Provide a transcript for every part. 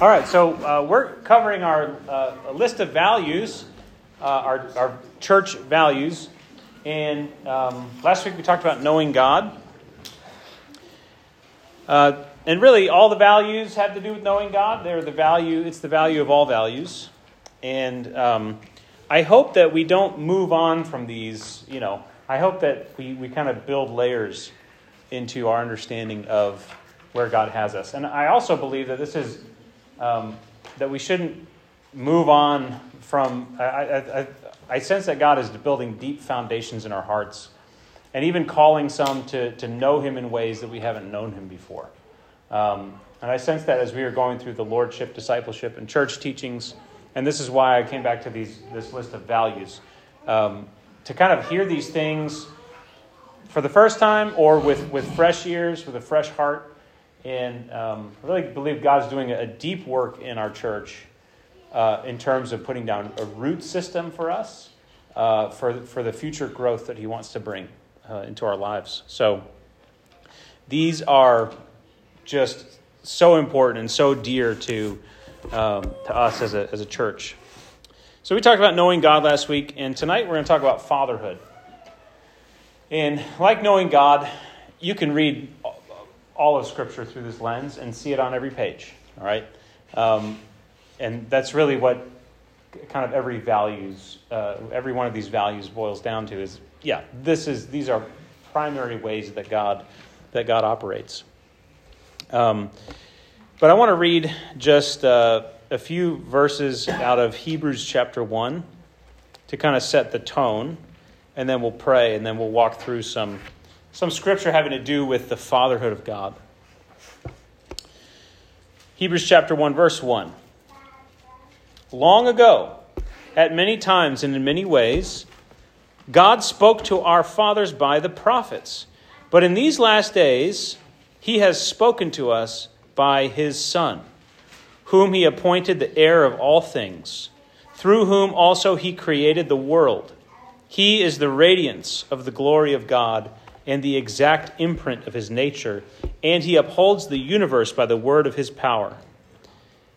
All right, so uh, we're covering our uh, list of values, uh, our, our church values. And um, last week we talked about knowing God. Uh, and really, all the values have to do with knowing God. They're the value, it's the value of all values. And um, I hope that we don't move on from these, you know, I hope that we, we kind of build layers into our understanding of where God has us. And I also believe that this is um, that we shouldn't move on from. I, I, I, sense that God is building deep foundations in our hearts, and even calling some to to know Him in ways that we haven't known Him before. Um, and I sense that as we are going through the lordship, discipleship, and church teachings, and this is why I came back to these this list of values um, to kind of hear these things for the first time or with, with fresh ears, with a fresh heart. And um, I really believe God's doing a deep work in our church uh, in terms of putting down a root system for us uh, for, for the future growth that He wants to bring uh, into our lives. So these are just so important and so dear to, um, to us as a, as a church. So we talked about knowing God last week, and tonight we're going to talk about fatherhood. And like knowing God, you can read all of Scripture through this lens and see it on every page. All right, um, and that's really what kind of every values, uh, every one of these values boils down to is yeah, this is these are primary ways that God that God operates. Um, but I want to read just uh, a few verses out of Hebrews chapter one to kind of set the tone and then we'll pray, and then we'll walk through some, some scripture having to do with the fatherhood of God. Hebrews chapter 1, verse 1. Long ago, at many times and in many ways, God spoke to our fathers by the prophets. But in these last days, he has spoken to us by his Son, whom he appointed the heir of all things, through whom also he created the world. He is the radiance of the glory of God and the exact imprint of his nature, and he upholds the universe by the word of his power.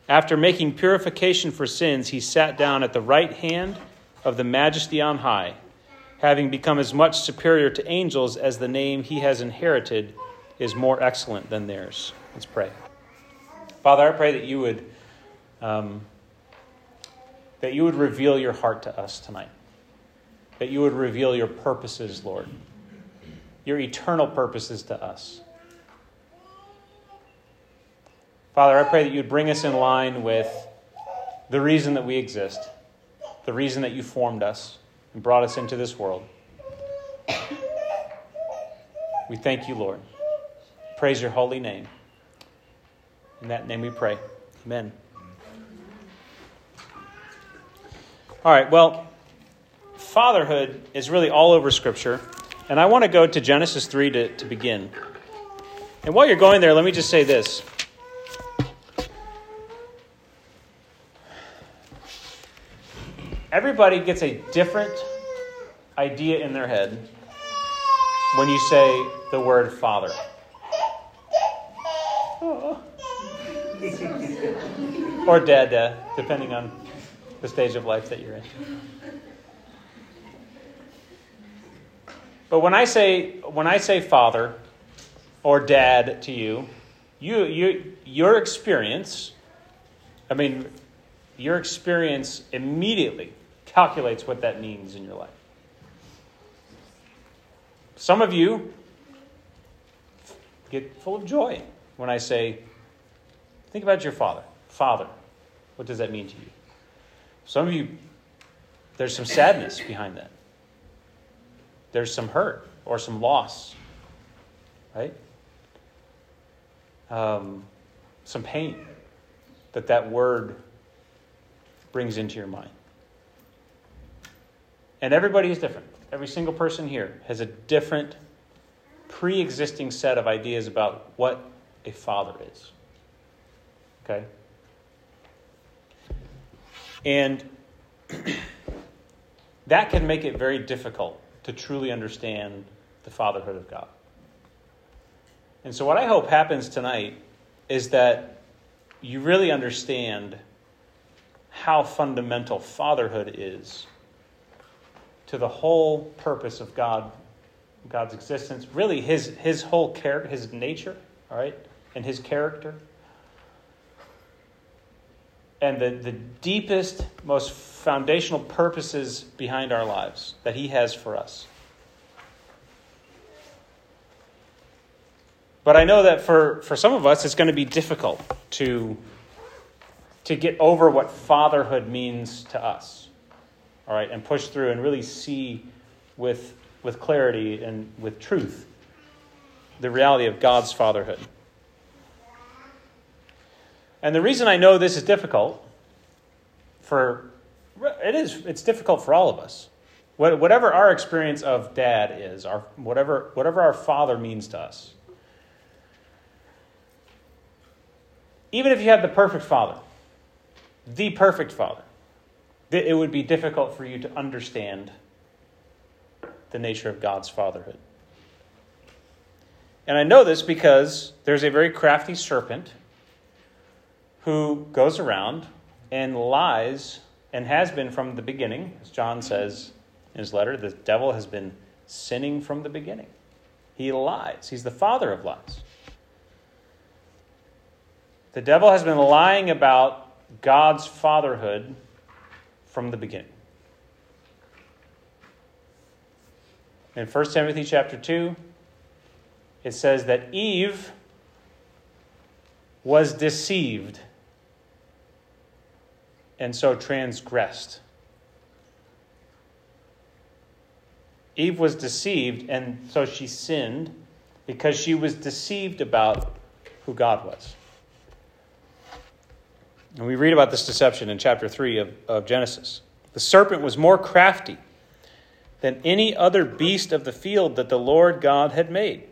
After making purification for sins, he sat down at the right hand of the majesty on high, having become as much superior to angels as the name he has inherited is more excellent than theirs. Let's pray. Father, I pray that you would um, that you would reveal your heart to us tonight that you would reveal your purposes, Lord, your eternal purposes to us. Father, I pray that you'd bring us in line with the reason that we exist, the reason that you formed us and brought us into this world. We thank you, Lord. Praise your holy name. In that name we pray. Amen. All right, well, fatherhood is really all over Scripture. And I want to go to Genesis 3 to, to begin. And while you're going there, let me just say this. Everybody gets a different idea in their head when you say the word father. or dad, depending on the stage of life that you're in. But when I say when I say father or dad to you, you you your experience, I mean, your experience immediately calculates what that means in your life. Some of you get full of joy when I say, think about your father. Father, what does that mean to you? Some of you, there's some sadness behind that there's some hurt or some loss, right? Um, some pain that that word brings into your mind. And everybody is different. Every single person here has a different pre existing set of ideas about what a father is. Okay? And that can make it very difficult to truly understand the fatherhood of God. And so, what I hope happens tonight is that you really understand how fundamental fatherhood is to the whole purpose of God, God's existence, really his, his whole character, his nature, all right, and his character. And the, the deepest, most foundational purposes behind our lives that he has for us. But I know that for, for some of us, it's going to be difficult to, to get over what fatherhood means to us, all right, and push through and really see with, with clarity and with truth the reality of God's fatherhood. And the reason I know this is difficult for it is it's difficult for all of us. Whatever our experience of dad is, our whatever whatever our father means to us. even if you had the perfect father, the perfect father, it would be difficult for you to understand the nature of God's fatherhood. And I know this because there's a very crafty serpent who goes around and lies and has been from the beginning, as John says in his letter, the devil has been sinning from the beginning. He lies, he's the father of lies. The devil has been lying about God's fatherhood from the beginning. In 1 Timothy chapter 2, it says that Eve was deceived and so transgressed. Eve was deceived, and so she sinned because she was deceived about who God was. And we read about this deception in chapter 3 of, of Genesis. The serpent was more crafty than any other beast of the field that the Lord God had made.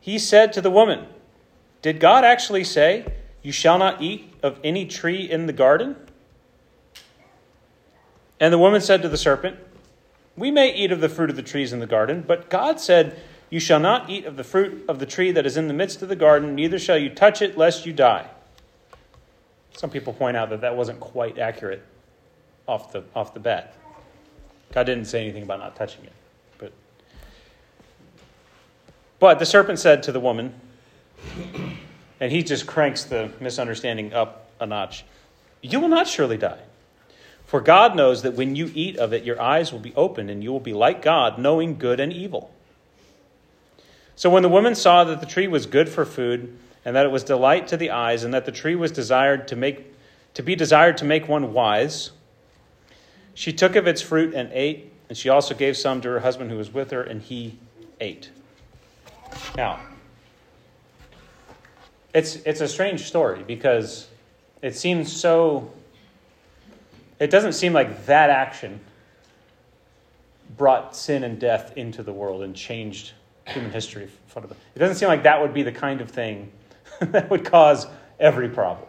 He said to the woman, Did God actually say, You shall not eat of any tree in the garden? And the woman said to the serpent, We may eat of the fruit of the trees in the garden, but God said, You shall not eat of the fruit of the tree that is in the midst of the garden, neither shall you touch it, lest you die. Some people point out that that wasn't quite accurate off the, off the bat. God didn't say anything about not touching it. But, but the serpent said to the woman, and he just cranks the misunderstanding up a notch You will not surely die. For God knows that when you eat of it, your eyes will be opened, and you will be like God, knowing good and evil. So when the woman saw that the tree was good for food, and that it was delight to the eyes, and that the tree was desired to make to be desired to make one wise. She took of its fruit and ate, and she also gave some to her husband who was with her, and he ate. Now, it's it's a strange story because it seems so it doesn't seem like that action brought sin and death into the world and changed human history. It doesn't seem like that would be the kind of thing that would cause every problem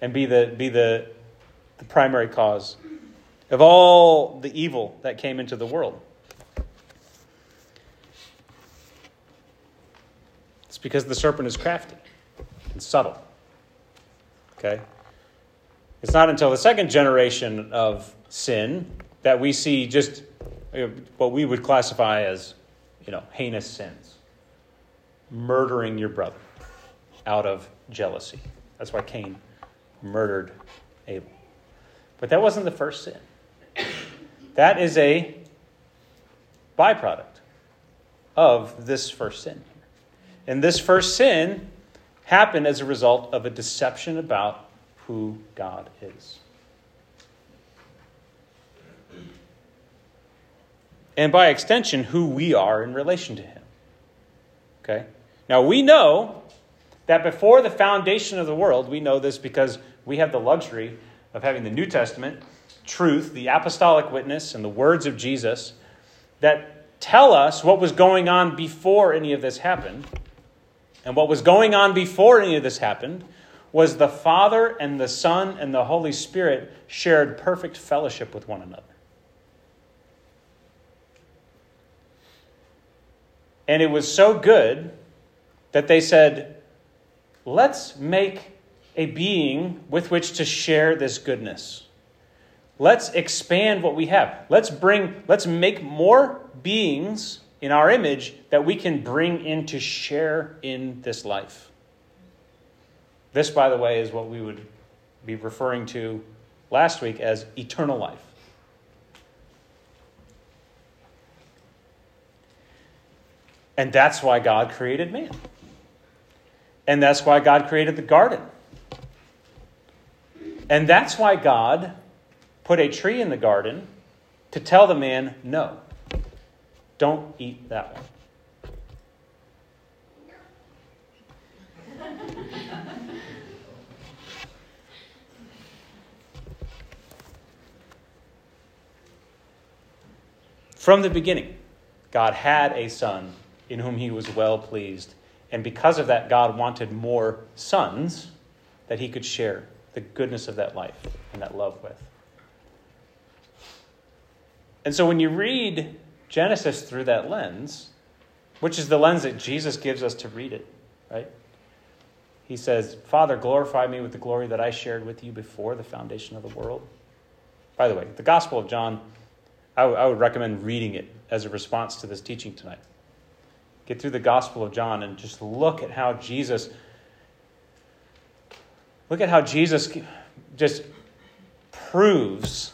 and be the, be the, the primary cause of all the evil that came into the world. Because the serpent is crafty and subtle. Okay? It's not until the second generation of sin that we see just what we would classify as, you know, heinous sins. Murdering your brother out of jealousy. That's why Cain murdered Abel. But that wasn't the first sin. That is a byproduct of this first sin. And this first sin happened as a result of a deception about who God is. And by extension, who we are in relation to Him. Okay? Now we know that before the foundation of the world, we know this because we have the luxury of having the New Testament, truth, the apostolic witness, and the words of Jesus that tell us what was going on before any of this happened. And what was going on before any of this happened was the Father and the Son and the Holy Spirit shared perfect fellowship with one another. And it was so good that they said, let's make a being with which to share this goodness. Let's expand what we have. Let's bring, let's make more beings in our image that we can bring in to share in this life. This, by the way, is what we would be referring to last week as eternal life. And that's why God created man. And that's why God created the garden. And that's why God put a tree in the garden to tell the man, no, don't eat that one. From the beginning, God had a son in whom he was well pleased. And because of that, God wanted more sons that he could share the goodness of that life and that love with. And so when you read Genesis through that lens, which is the lens that Jesus gives us to read it, right? He says, Father, glorify me with the glory that I shared with you before the foundation of the world. By the way, the Gospel of John, I, w- I would recommend reading it as a response to this teaching tonight. Get through the Gospel of John and just look at how Jesus Look at how Jesus just proves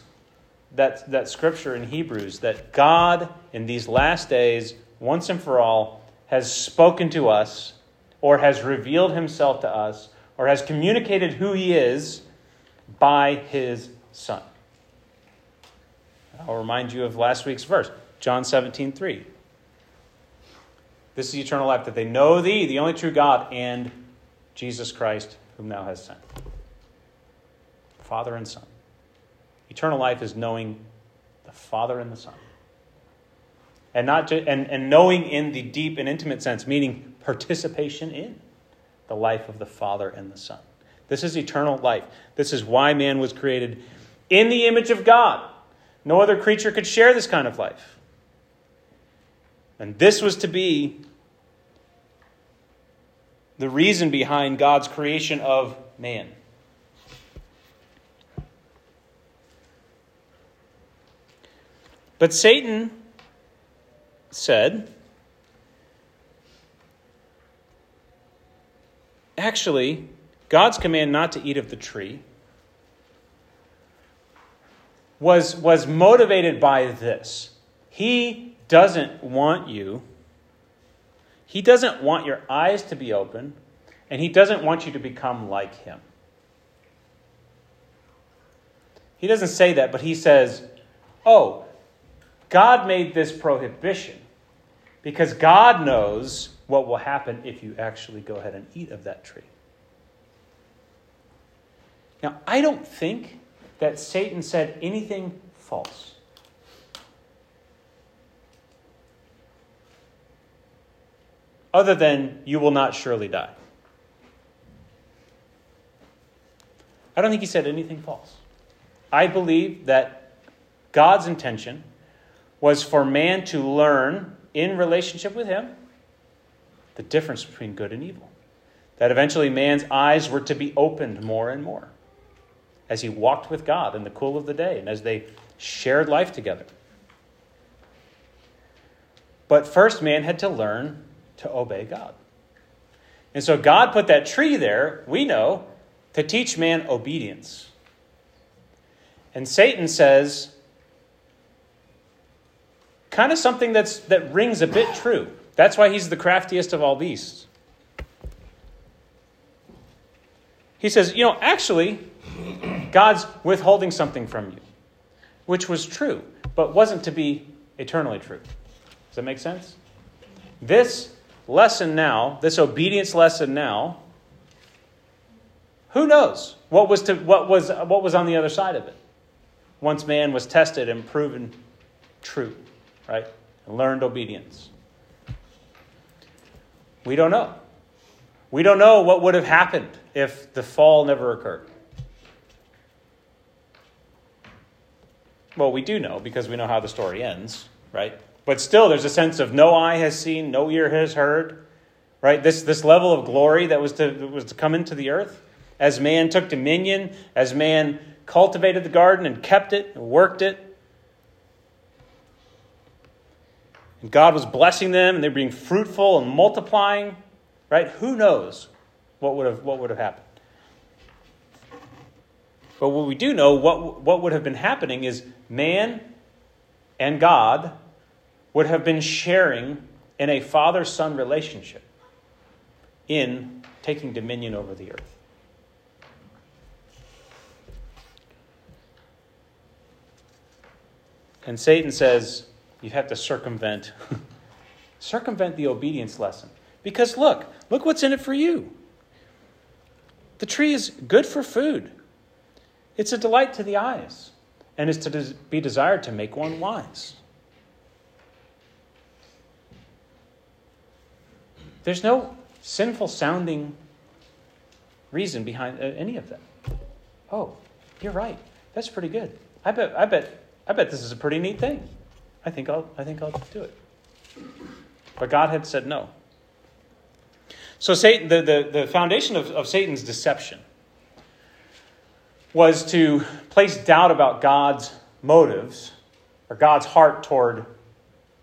that, that scripture in Hebrews that God, in these last days, once and for all, has spoken to us, or has revealed himself to us, or has communicated who he is by his Son. I'll remind you of last week's verse, John 17, 3. This is eternal life, that they know thee, the only true God, and Jesus Christ, whom thou hast sent. Father and Son. Eternal life is knowing the Father and the Son. And, not just, and, and knowing in the deep and intimate sense, meaning participation in the life of the Father and the Son. This is eternal life. This is why man was created in the image of God. No other creature could share this kind of life. And this was to be the reason behind God's creation of man. But Satan said, actually, God's command not to eat of the tree was, was motivated by this. He doesn't want you he doesn't want your eyes to be open, and He doesn't want you to become like Him. He doesn't say that, but He says, Oh, God made this prohibition because God knows what will happen if you actually go ahead and eat of that tree. Now, I don't think that Satan said anything false. other than you will not surely die. I don't think he said anything false. I believe that God's intention was for man to learn in relationship with him the difference between good and evil. That eventually man's eyes were to be opened more and more as he walked with God in the cool of the day and as they shared life together. But first, man had to learn to obey God. And so God put that tree there, we know, to teach man obedience. And Satan says, kind of something that's, that rings a bit true. That's why he's the craftiest of all beasts. He says, you know, actually, God's withholding something from you, which was true, but wasn't to be eternally true. Does that make sense? This lesson now, this obedience lesson now, who knows what was, to, what, was, what was on the other side of it once man was tested and proven true, right? Learned obedience. We don't know. We don't know what would have happened if the fall never occurred. Well, we do know because we know how the story ends, right? But still, there's a sense of no eye has seen, no ear has heard right? This, this level of glory that was to, was to come into the earth. As man took dominion, as man cultivated the garden and kept it and worked it. And God was blessing them and they were being fruitful and multiplying, right? Who knows what would have, what would have happened? But what we do know, what, what would have been happening is man and God would have been sharing in a father son relationship in taking dominion over the earth. And Satan says, you have to circumvent circumvent the obedience lesson. Because look, look what's in it for you. The tree is good for food. It's a delight to the eyes and is to be desired to make one wise. There's no sinful sounding reason behind uh, any of them. Oh, you're right. That's pretty good. I bet I bet I bet this is a pretty neat thing. I think I'll I think I'll do it. But God had said no. So Satan the, the, the foundation of, of Satan's deception was to place doubt about God's motives or God's heart toward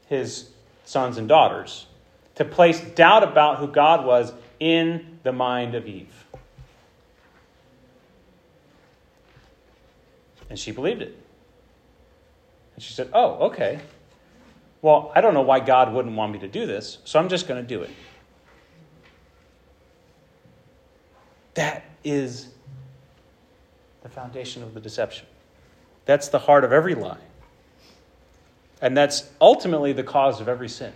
his sons and daughters to place doubt about who God was in the mind of Eve. And she believed it. And she said, Oh, okay. Well, I don't know why God wouldn't want me to do this, so I'm just going to do it. That is the foundation of the deception. That's the heart of every lie. And that's ultimately the cause of every sin.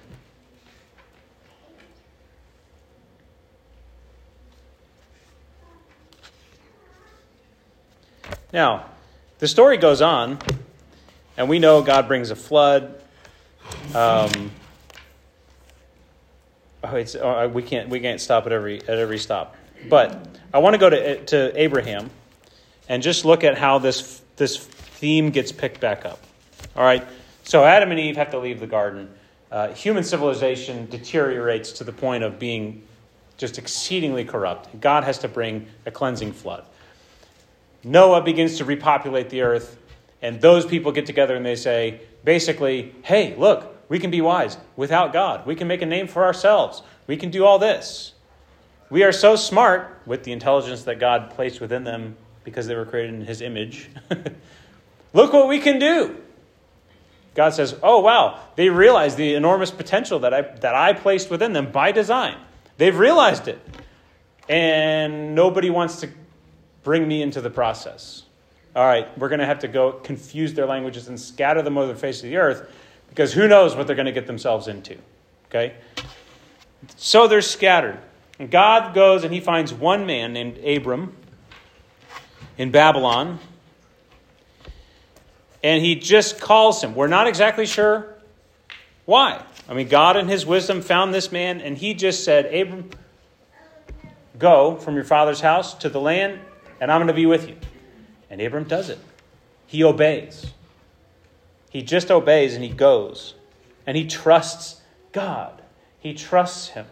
Now, the story goes on, and we know God brings a flood. Um, oh, it's, oh, we can't we can't stop at every at every stop. But I want to go to to Abraham, and just look at how this this theme gets picked back up. All right. So Adam and Eve have to leave the garden. Uh, human civilization deteriorates to the point of being just exceedingly corrupt. God has to bring a cleansing flood. Noah begins to repopulate the earth, and those people get together and they say, basically, hey, look, we can be wise without God. We can make a name for ourselves. We can do all this. We are so smart with the intelligence that God placed within them because they were created in His image. look what we can do. God says, Oh, wow, they realize the enormous potential that I, that I placed within them by design. They've realized it. And nobody wants to Bring me into the process. All right, we're going to have to go confuse their languages and scatter them over the face of the earth because who knows what they're going to get themselves into. Okay? So they're scattered. And God goes and he finds one man named Abram in Babylon. And he just calls him. We're not exactly sure why. I mean, God in his wisdom found this man and he just said, Abram, go from your father's house to the land and I'm going to be with you. And Abram does it. He obeys. He just obeys and he goes. And he trusts God. He trusts him.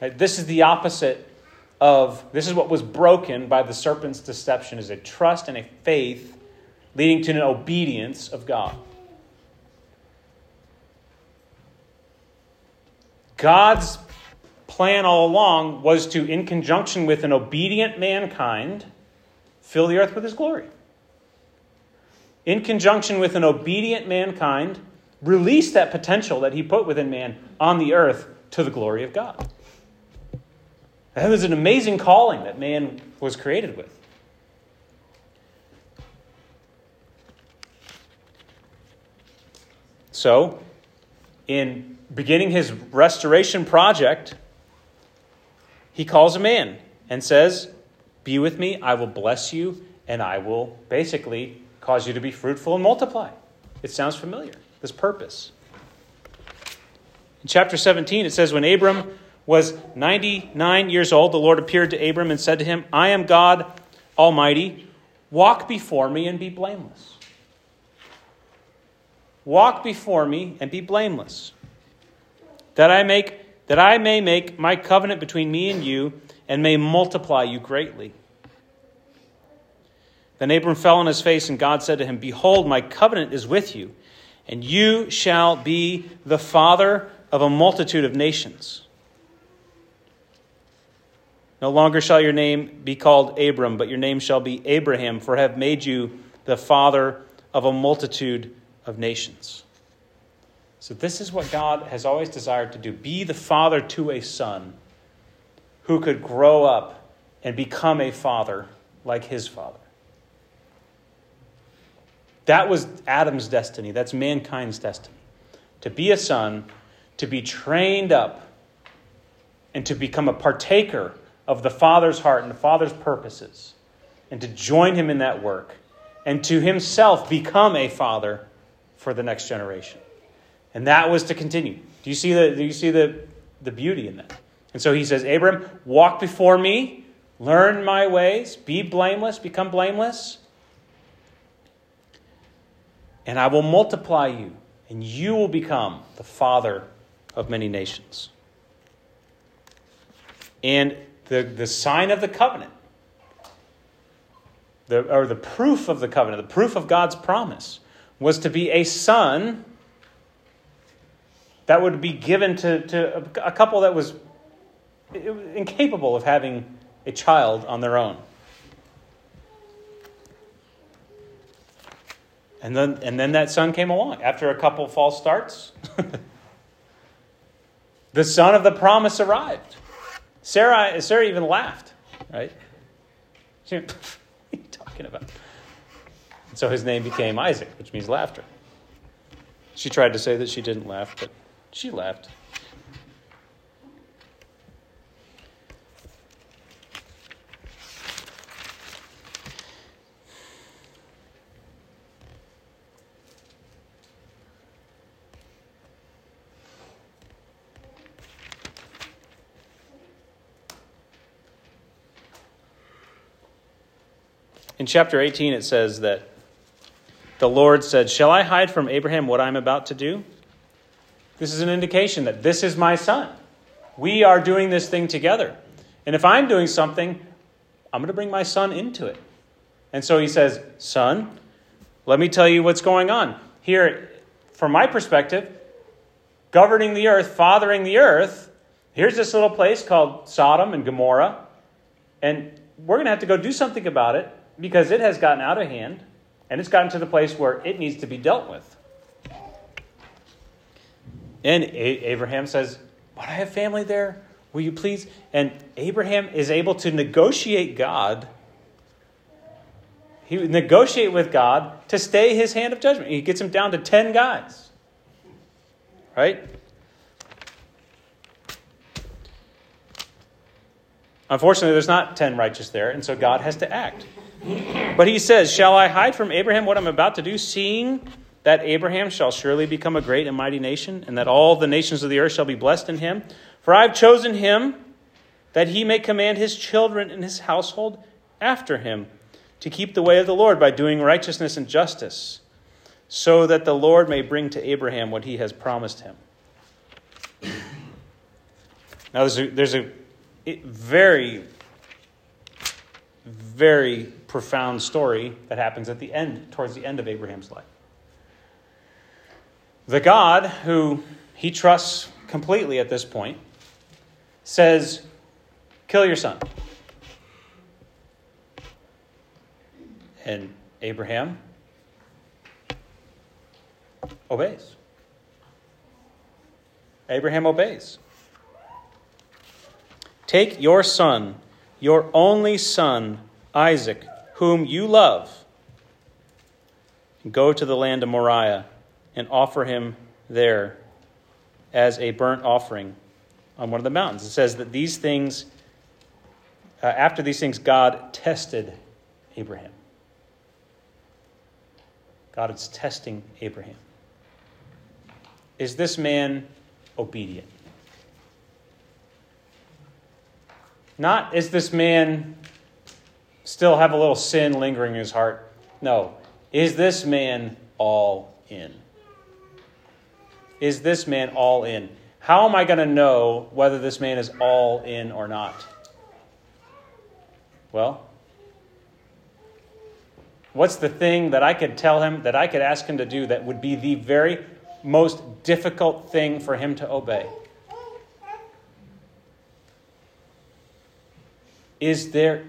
This is the opposite of this is what was broken by the serpent's deception is a trust and a faith leading to an obedience of God. God's plan all along was to, in conjunction with an obedient mankind, fill the earth with his glory. In conjunction with an obedient mankind, release that potential that he put within man on the earth to the glory of God. That was an amazing calling that man was created with. So, in beginning his restoration project, he calls a man and says, Be with me, I will bless you, and I will basically cause you to be fruitful and multiply. It sounds familiar, this purpose. In chapter 17, it says, When Abram was 99 years old, the Lord appeared to Abram and said to him, I am God Almighty. Walk before me and be blameless. Walk before me and be blameless, that I make that I may make my covenant between me and you, and may multiply you greatly. Then Abram fell on his face, and God said to him, Behold, my covenant is with you, and you shall be the father of a multitude of nations. No longer shall your name be called Abram, but your name shall be Abraham, for I have made you the father of a multitude of nations. So, this is what God has always desired to do be the father to a son who could grow up and become a father like his father. That was Adam's destiny. That's mankind's destiny. To be a son, to be trained up, and to become a partaker of the Father's heart and the Father's purposes, and to join him in that work, and to himself become a father for the next generation. And that was to continue. Do you see the, do you see the, the beauty in that? And so he says, Abram, walk before me, learn my ways, be blameless, become blameless. And I will multiply you, and you will become the father of many nations. And the, the sign of the covenant, the, or the proof of the covenant, the proof of God's promise, was to be a son that would be given to, to a couple that was incapable of having a child on their own. And then, and then that son came along after a couple false starts. the son of the promise arrived. Sarah, Sarah even laughed, right? She, what are you talking about? And so his name became Isaac, which means laughter. She tried to say that she didn't laugh, but she laughed. In chapter 18, it says that the Lord said, Shall I hide from Abraham what I'm about to do? This is an indication that this is my son. We are doing this thing together. And if I'm doing something, I'm going to bring my son into it. And so he says, Son, let me tell you what's going on. Here, from my perspective, governing the earth, fathering the earth, here's this little place called Sodom and Gomorrah. And we're going to have to go do something about it because it has gotten out of hand and it's gotten to the place where it needs to be dealt with. And Abraham says, But I have family there. Will you please? And Abraham is able to negotiate God. He would negotiate with God to stay his hand of judgment. He gets him down to 10 guys. Right? Unfortunately, there's not 10 righteous there, and so God has to act. But he says, Shall I hide from Abraham what I'm about to do, seeing that Abraham shall surely become a great and mighty nation, and that all the nations of the earth shall be blessed in him? For I have chosen him that he may command his children and his household after him to keep the way of the Lord by doing righteousness and justice, so that the Lord may bring to Abraham what he has promised him. Now, there's a, there's a very, very profound story that happens at the end, towards the end of Abraham's life. The God who he trusts completely at this point says, Kill your son. And Abraham obeys. Abraham obeys. Take your son, your only son, Isaac whom you love, go to the land of Moriah and offer him there as a burnt offering on one of the mountains. It says that these things, uh, after these things, God tested Abraham. God is testing Abraham. Is this man obedient? Not is this man still have a little sin lingering in his heart? No. Is this man all in? Is this man all in? How am I going to know whether this man is all in or not? Well, what's the thing that I could tell him, that I could ask him to do that would be the very most difficult thing for him to obey? Is there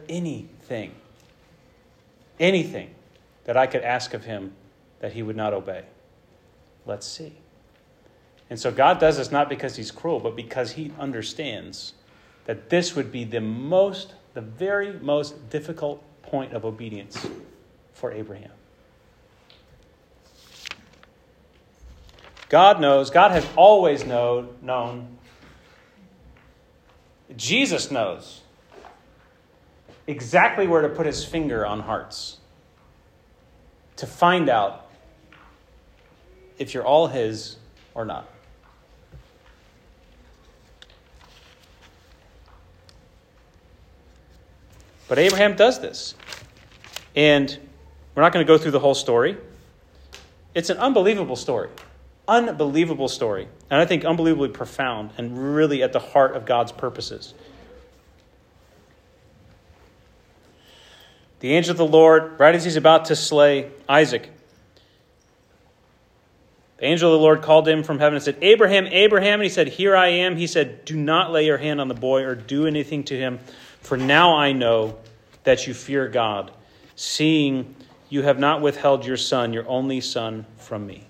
anything, anything that I could ask of him that he would not obey? Let's see. And so God does this not because he's cruel, but because he understands that this would be the most, the very most difficult point of obedience for Abraham. God knows, God has always know, known, Jesus knows exactly where to put his finger on hearts to find out if you're all his or not. But Abraham does this. And we're not going to go through the whole story. It's an unbelievable story. Unbelievable story. And I think unbelievably profound and really at the heart of God's purposes. The angel of the Lord, right as he's about to slay Isaac, the angel of the Lord called him from heaven and said, Abraham, Abraham. And he said, Here I am. He said, Do not lay your hand on the boy or do anything to him, for now I know that you fear God, seeing you have not withheld your son, your only son, from me.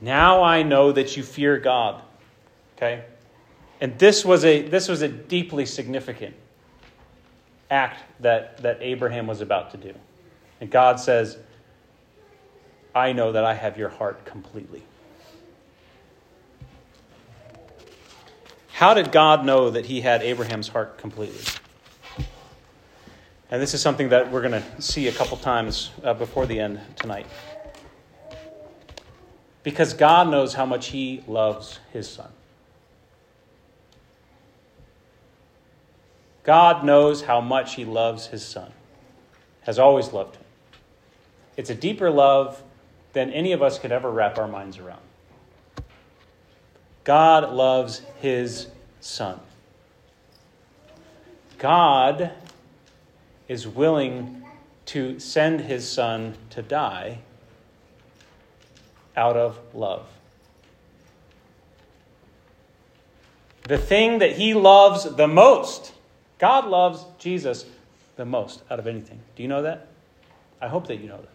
Now I know that you fear God. Okay? And this was a, this was a deeply significant act that, that Abraham was about to do. And God says, I know that I have your heart completely. How did God know that he had Abraham's heart completely? And this is something that we're going to see a couple times uh, before the end tonight. Because God knows how much he loves his son. God knows how much he loves his son, has always loved him. It's a deeper love than any of us could ever wrap our minds around. God loves his son. God is willing to send his son to die out of love. The thing that he loves the most God loves Jesus the most out of anything. Do you know that? I hope that you know that.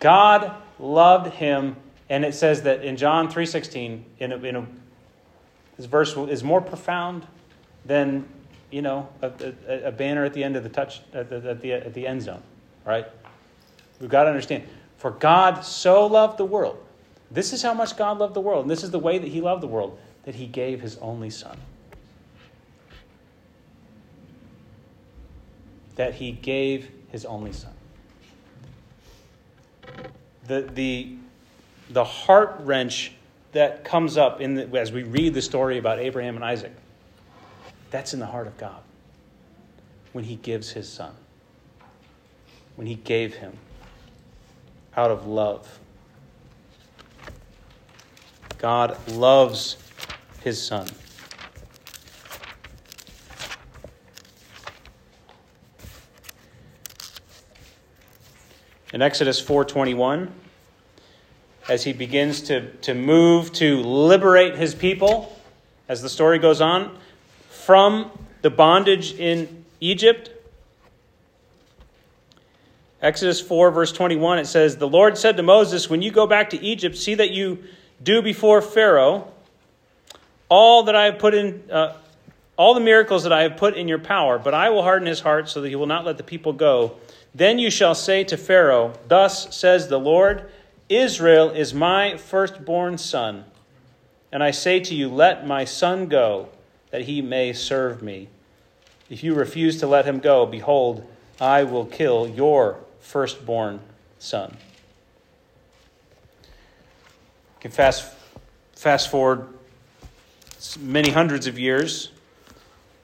God loved him, and it says that in John 3.16, in a, in a, this verse is more profound than, you know, a, a, a banner at the end of the touch, at the, at the, at the end zone, right? We've got to understand. For God so loved the world. This is how much God loved the world, and this is the way that he loved the world that he gave his only son. That he gave his only son. The, the, the heart wrench that comes up in the, as we read the story about Abraham and Isaac, that's in the heart of God when he gives his son, when he gave him out of love. God loves his son. In Exodus 4:21, as he begins to, to move to liberate his people, as the story goes on, from the bondage in Egypt. Exodus 4, verse 21, it says, The Lord said to Moses, When you go back to Egypt, see that you do before Pharaoh all that I have put in, uh, all the miracles that I have put in your power, but I will harden his heart so that he will not let the people go. Then you shall say to Pharaoh, Thus says the Lord, Israel is my firstborn son. And I say to you, Let my son go, that he may serve me. If you refuse to let him go, behold, I will kill your firstborn son. You can fast, fast forward many hundreds of years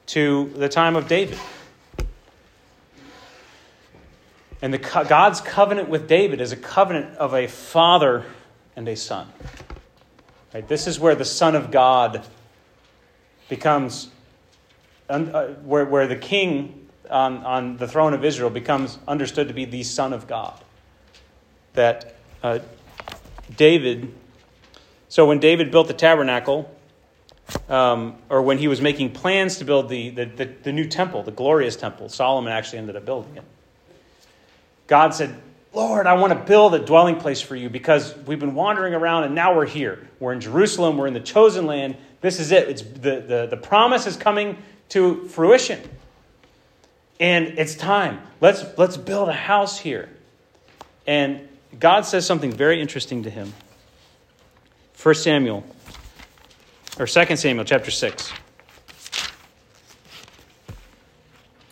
to the time of David. And the, God's covenant with David is a covenant of a father and a son. Right? This is where the Son of God becomes, uh, where, where the king on, on the throne of Israel becomes understood to be the Son of God. That uh, David, so when David built the tabernacle, um, or when he was making plans to build the, the, the, the new temple, the glorious temple, Solomon actually ended up building it. God said, Lord, I want to build a dwelling place for you because we've been wandering around and now we're here. We're in Jerusalem, we're in the chosen land. This is it. It's the, the, the promise is coming to fruition. And it's time. Let's, let's build a house here. And God says something very interesting to him. 1 Samuel, or 2 Samuel, chapter 6.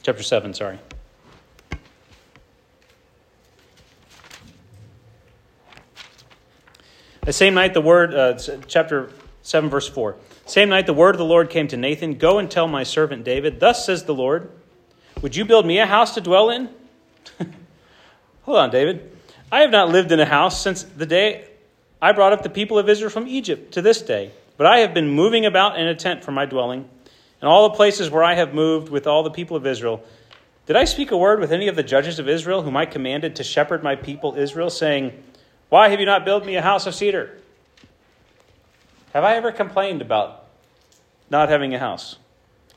Chapter 7, sorry. The same night, the word, uh, chapter 7, verse 4. Same night, the word of the Lord came to Nathan Go and tell my servant David, Thus says the Lord, Would you build me a house to dwell in? Hold on, David. I have not lived in a house since the day I brought up the people of Israel from Egypt to this day, but I have been moving about in a tent for my dwelling, and all the places where I have moved with all the people of Israel. Did I speak a word with any of the judges of Israel, whom I commanded to shepherd my people Israel, saying, why have you not built me a house of cedar? Have I ever complained about not having a house?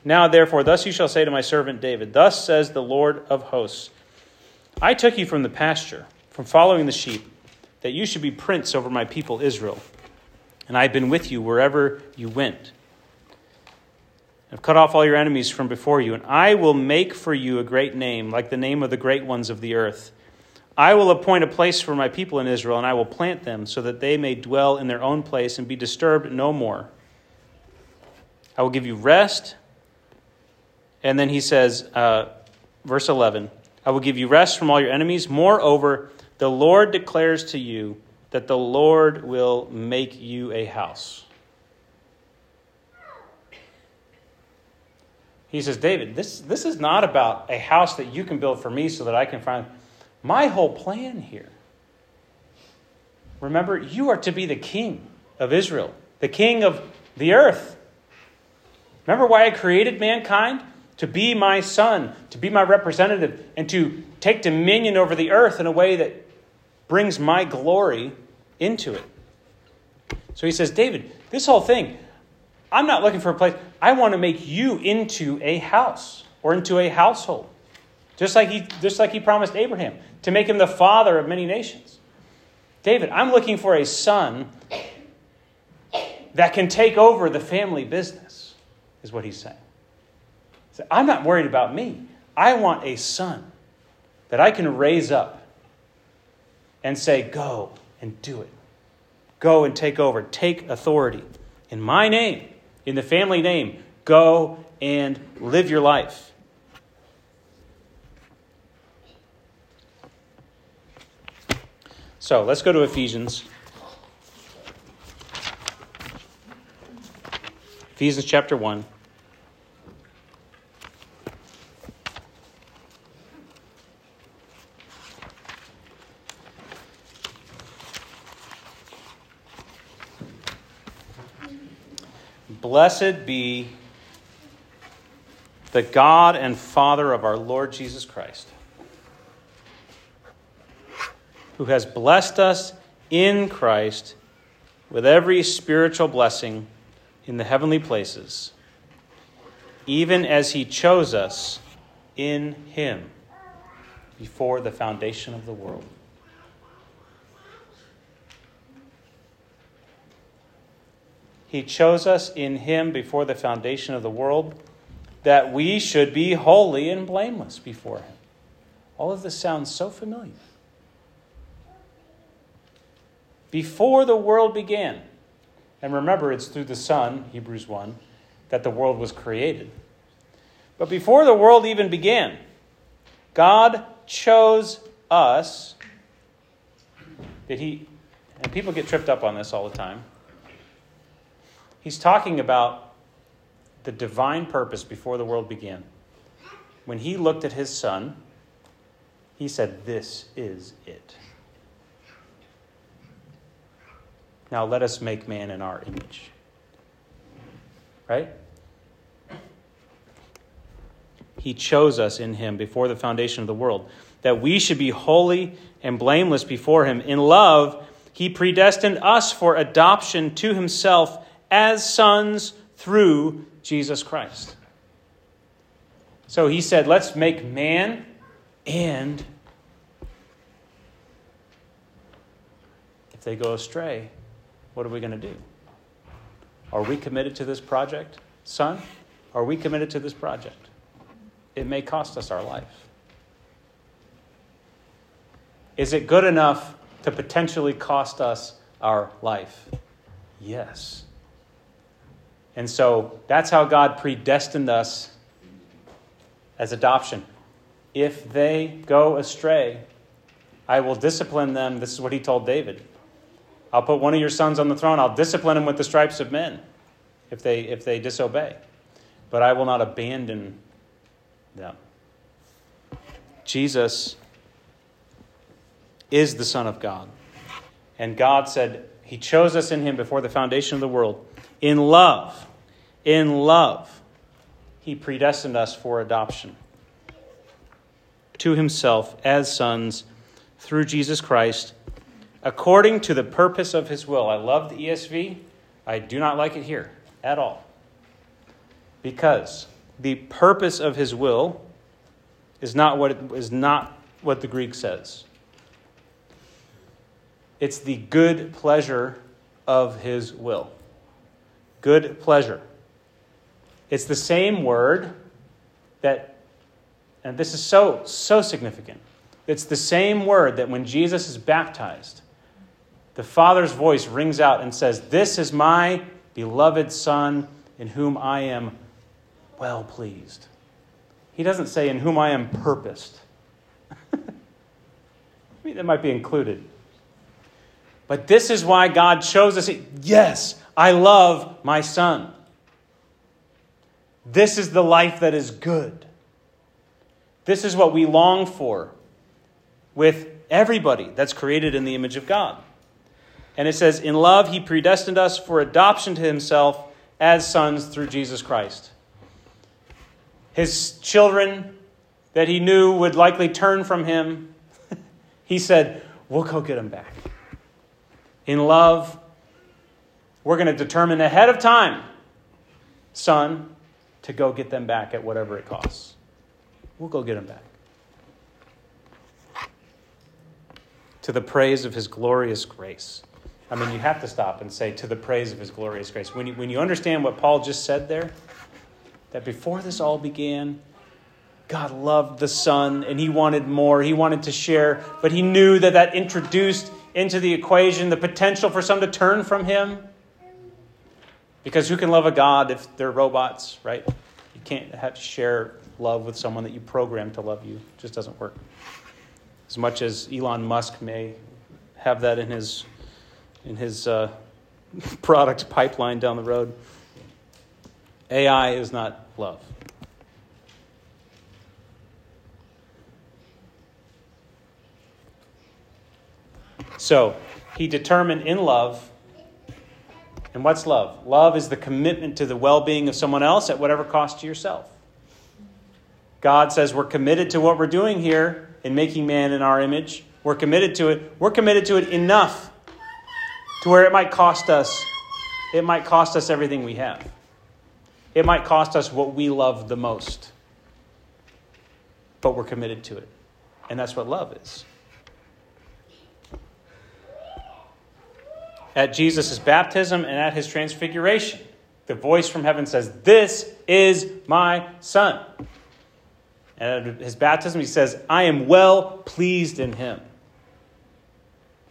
Now, therefore, thus you shall say to my servant David, Thus says the Lord of hosts I took you from the pasture, from following the sheep, that you should be prince over my people Israel. And I have been with you wherever you went. I've cut off all your enemies from before you, and I will make for you a great name, like the name of the great ones of the earth. I will appoint a place for my people in Israel, and I will plant them so that they may dwell in their own place and be disturbed no more. I will give you rest. And then he says, uh, verse 11, I will give you rest from all your enemies. Moreover, the Lord declares to you that the Lord will make you a house. He says, David, this, this is not about a house that you can build for me so that I can find my whole plan here. Remember, you are to be the king of Israel, the king of the earth. Remember why I created mankind? To be my son, to be my representative, and to take dominion over the earth in a way that brings my glory into it. So he says, David, this whole thing, I'm not looking for a place. I want to make you into a house or into a household. Just like he, just like he promised Abraham to make him the father of many nations. David, I'm looking for a son that can take over the family business, is what he's saying. I'm not worried about me. I want a son that I can raise up and say, Go and do it. Go and take over. Take authority. In my name, in the family name, go and live your life. So let's go to Ephesians. Ephesians chapter 1. Blessed be the God and Father of our Lord Jesus Christ who has blessed us in Christ with every spiritual blessing in the heavenly places, even as he chose us in him before the foundation of the world. He chose us in him before the foundation of the world that we should be holy and blameless before him. All of this sounds so familiar before the world began. And remember, it's through the Son, Hebrews 1, that the world was created. But before the world even began, God chose us. Did He? And people get tripped up on this all the time. He's talking about the divine purpose before the world began. When He looked at His Son, He said, This is it. Now let us make man in our image. Right? He chose us in him before the foundation of the world, that we should be holy and blameless before him. In love, he predestined us for adoption to himself as sons through Jesus Christ. So he said, Let's make man and if they go astray, what are we going to do? Are we committed to this project, son? Are we committed to this project? It may cost us our life. Is it good enough to potentially cost us our life? Yes. And so that's how God predestined us as adoption. If they go astray, I will discipline them. This is what he told David. I'll put one of your sons on the throne. I'll discipline him with the stripes of men if they, if they disobey. But I will not abandon them. Jesus is the Son of God. And God said, He chose us in Him before the foundation of the world. In love, in love, He predestined us for adoption to Himself as sons through Jesus Christ, according to the purpose of His will. I love the ESV. I do not like it here at all. Because the purpose of His will is not what, it, is not what the Greek says. It's the good pleasure of his will. Good pleasure. It's the same word that, and this is so, so significant. It's the same word that when Jesus is baptized, the Father's voice rings out and says, This is my beloved Son in whom I am well pleased. He doesn't say, In whom I am purposed. I mean, that might be included. But this is why God chose us. Yes, I love my son. This is the life that is good. This is what we long for with everybody that's created in the image of God. And it says, In love, he predestined us for adoption to himself as sons through Jesus Christ. His children that he knew would likely turn from him, he said, We'll go get them back in love, we're going to determine ahead of time, son, to go get them back at whatever it costs. We'll go get them back. To the praise of his glorious grace. I mean, you have to stop and say, to the praise of his glorious grace. When you, when you understand what Paul just said there, that before this all began, God loved the Son and he wanted more. He wanted to share, but he knew that that introduced into the equation the potential for some to turn from him. Because who can love a God if they're robots, right? You can't have to share love with someone that you program to love you. It just doesn't work. As much as Elon Musk may have that in his in his uh, product pipeline down the road, AI is not love. So he determined in love. And what's love? Love is the commitment to the well being of someone else at whatever cost to yourself. God says we're committed to what we're doing here in making man in our image. We're committed to it. We're committed to it enough to where it might cost us it might cost us everything we have. It might cost us what we love the most. But we're committed to it. And that's what love is. At Jesus' baptism and at his transfiguration. The voice from heaven says, This is my son. And at his baptism, he says, I am well pleased in him.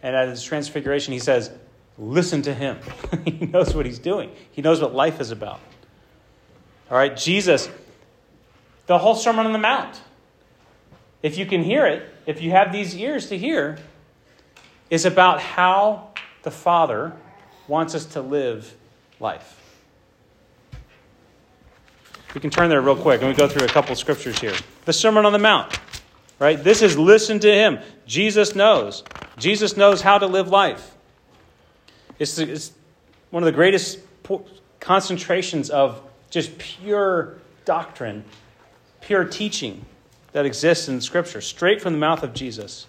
And at his transfiguration, he says, Listen to him. he knows what he's doing, he knows what life is about. All right, Jesus, the whole Sermon on the Mount, if you can hear it, if you have these ears to hear, is about how the Father wants us to live life. We can turn there real quick and we go through a couple scriptures here. The Sermon on the Mount, Right? This is listen to him. Jesus knows. Jesus knows how to live life. It's, it's one of the greatest concentrations of just pure doctrine, pure teaching that exists in Scripture, straight from the mouth of Jesus.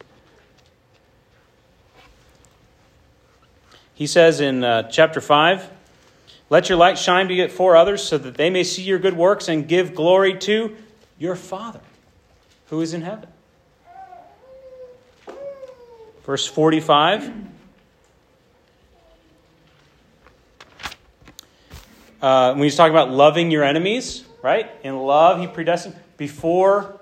He says in uh, chapter 5 Let your light shine before others so that they may see your good works and give glory to your Father who is in heaven. Verse 45. Uh, when he's talking about loving your enemies, right? In love, he predestined. Before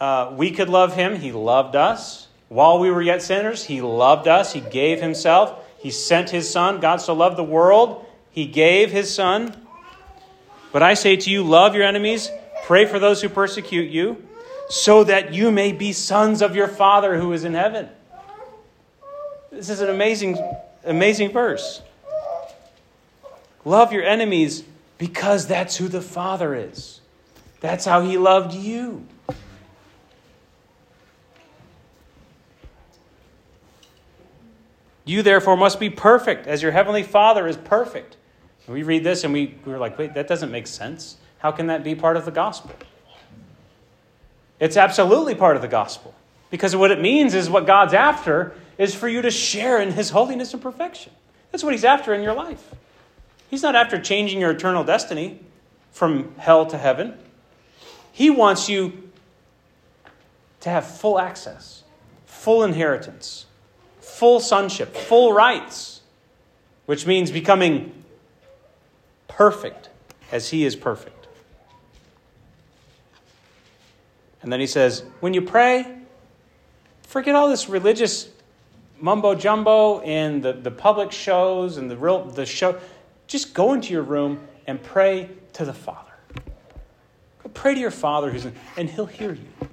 uh, we could love him, he loved us. While we were yet sinners, he loved us. He gave himself. He sent his son. God so loved the world, he gave his son. But I say to you, love your enemies, pray for those who persecute you, so that you may be sons of your Father who is in heaven. This is an amazing, amazing verse. Love your enemies because that's who the Father is. That's how he loved you. You therefore must be perfect as your heavenly Father is perfect. And we read this and we, we were like, wait, that doesn't make sense. How can that be part of the gospel? It's absolutely part of the gospel. Because what it means is what God's after is for you to share in his holiness and perfection. That's what he's after in your life. He's not after changing your eternal destiny from hell to heaven. He wants you to have full access, full inheritance, full sonship, full rights, which means becoming perfect as He is perfect. And then he says, when you pray, forget all this religious mumbo jumbo and the, the public shows and the real the show. Just go into your room and pray to the Father. Go pray to your Father who's in, and he'll hear you.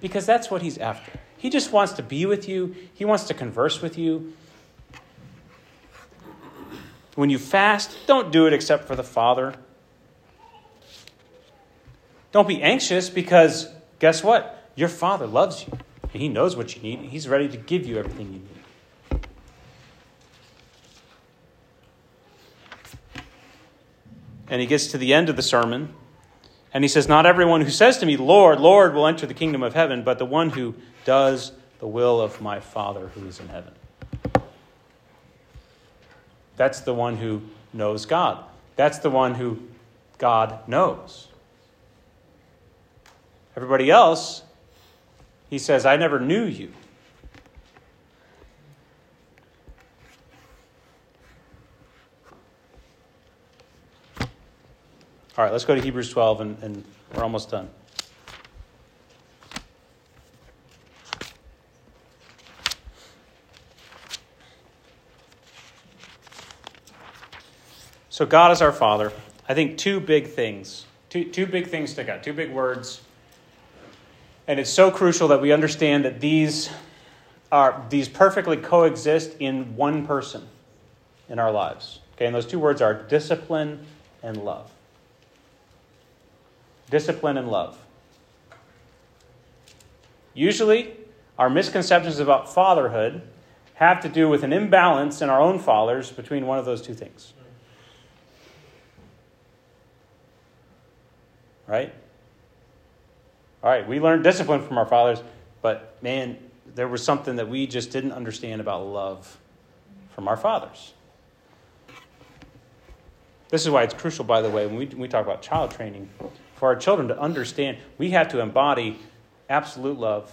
Because that's what he's after. He just wants to be with you, He wants to converse with you. When you fast, don't do it except for the Father. Don't be anxious because guess what? Your Father loves you and He knows what you need. He's ready to give you everything you need. And he gets to the end of the sermon and he says, Not everyone who says to me, Lord, Lord, will enter the kingdom of heaven, but the one who does the will of my Father who is in heaven. That's the one who knows God. That's the one who God knows. Everybody else, he says, I never knew you. All right, let's go to Hebrews 12, and, and we're almost done. So, God is our Father. I think two big things. Two, two big things stick out, two big words. And it's so crucial that we understand that these are these perfectly coexist in one person in our lives. Okay, and those two words are discipline and love. Discipline and love. Usually, our misconceptions about fatherhood have to do with an imbalance in our own fathers between one of those two things. right? All right, we learned discipline from our fathers, but man, there was something that we just didn't understand about love from our fathers. This is why it's crucial, by the way, when we, when we talk about child training, for our children to understand we have to embody absolute love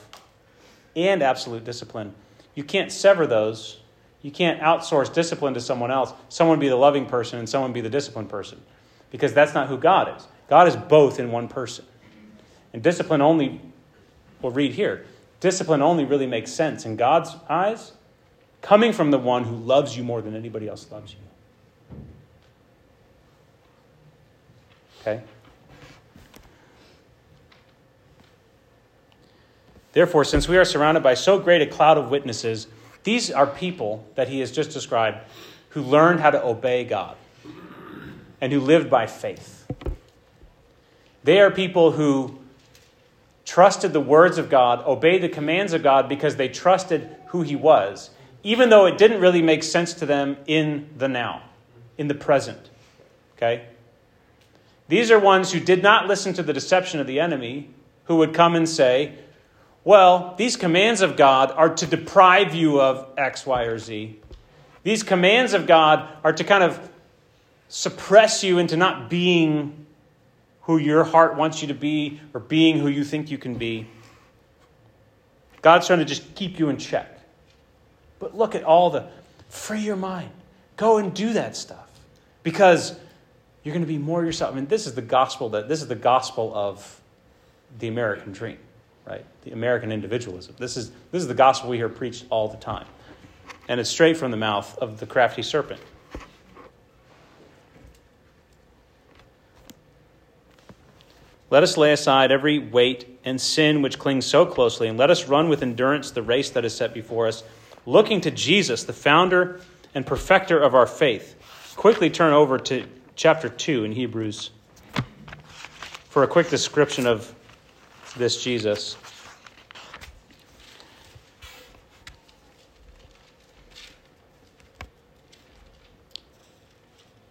and absolute discipline. You can't sever those. You can't outsource discipline to someone else. Someone be the loving person and someone be the disciplined person. Because that's not who God is. God is both in one person. And discipline only, we'll read here, discipline only really makes sense in God's eyes coming from the one who loves you more than anybody else loves you. Okay? Therefore, since we are surrounded by so great a cloud of witnesses, these are people that he has just described who learned how to obey God and who lived by faith. They are people who trusted the words of God, obeyed the commands of God because they trusted who He was, even though it didn't really make sense to them in the now, in the present. Okay? These are ones who did not listen to the deception of the enemy, who would come and say, Well, these commands of God are to deprive you of X, Y, or Z. These commands of God are to kind of suppress you into not being who your heart wants you to be or being who you think you can be. God's trying to just keep you in check. But look at all the free your mind. Go and do that stuff. Because you're going to be more yourself. I mean, this is the gospel that this is the gospel of the American dream, right? The American individualism. This is this is the gospel we hear preached all the time. And it's straight from the mouth of the crafty serpent. Let us lay aside every weight and sin which clings so closely, and let us run with endurance the race that is set before us, looking to Jesus, the founder and perfecter of our faith. Quickly turn over to chapter 2 in Hebrews for a quick description of this Jesus.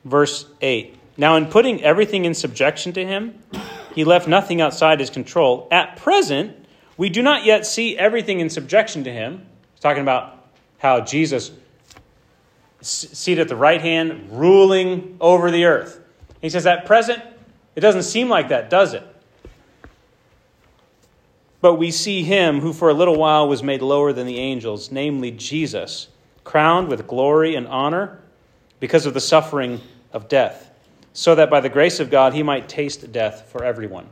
Verse 8 Now, in putting everything in subjection to him, he left nothing outside his control. At present, we do not yet see everything in subjection to him. He's talking about how Jesus seated at the right hand, ruling over the earth. He says, At present, it doesn't seem like that, does it? But we see him who for a little while was made lower than the angels, namely Jesus, crowned with glory and honor because of the suffering of death so that by the grace of God he might taste death for everyone.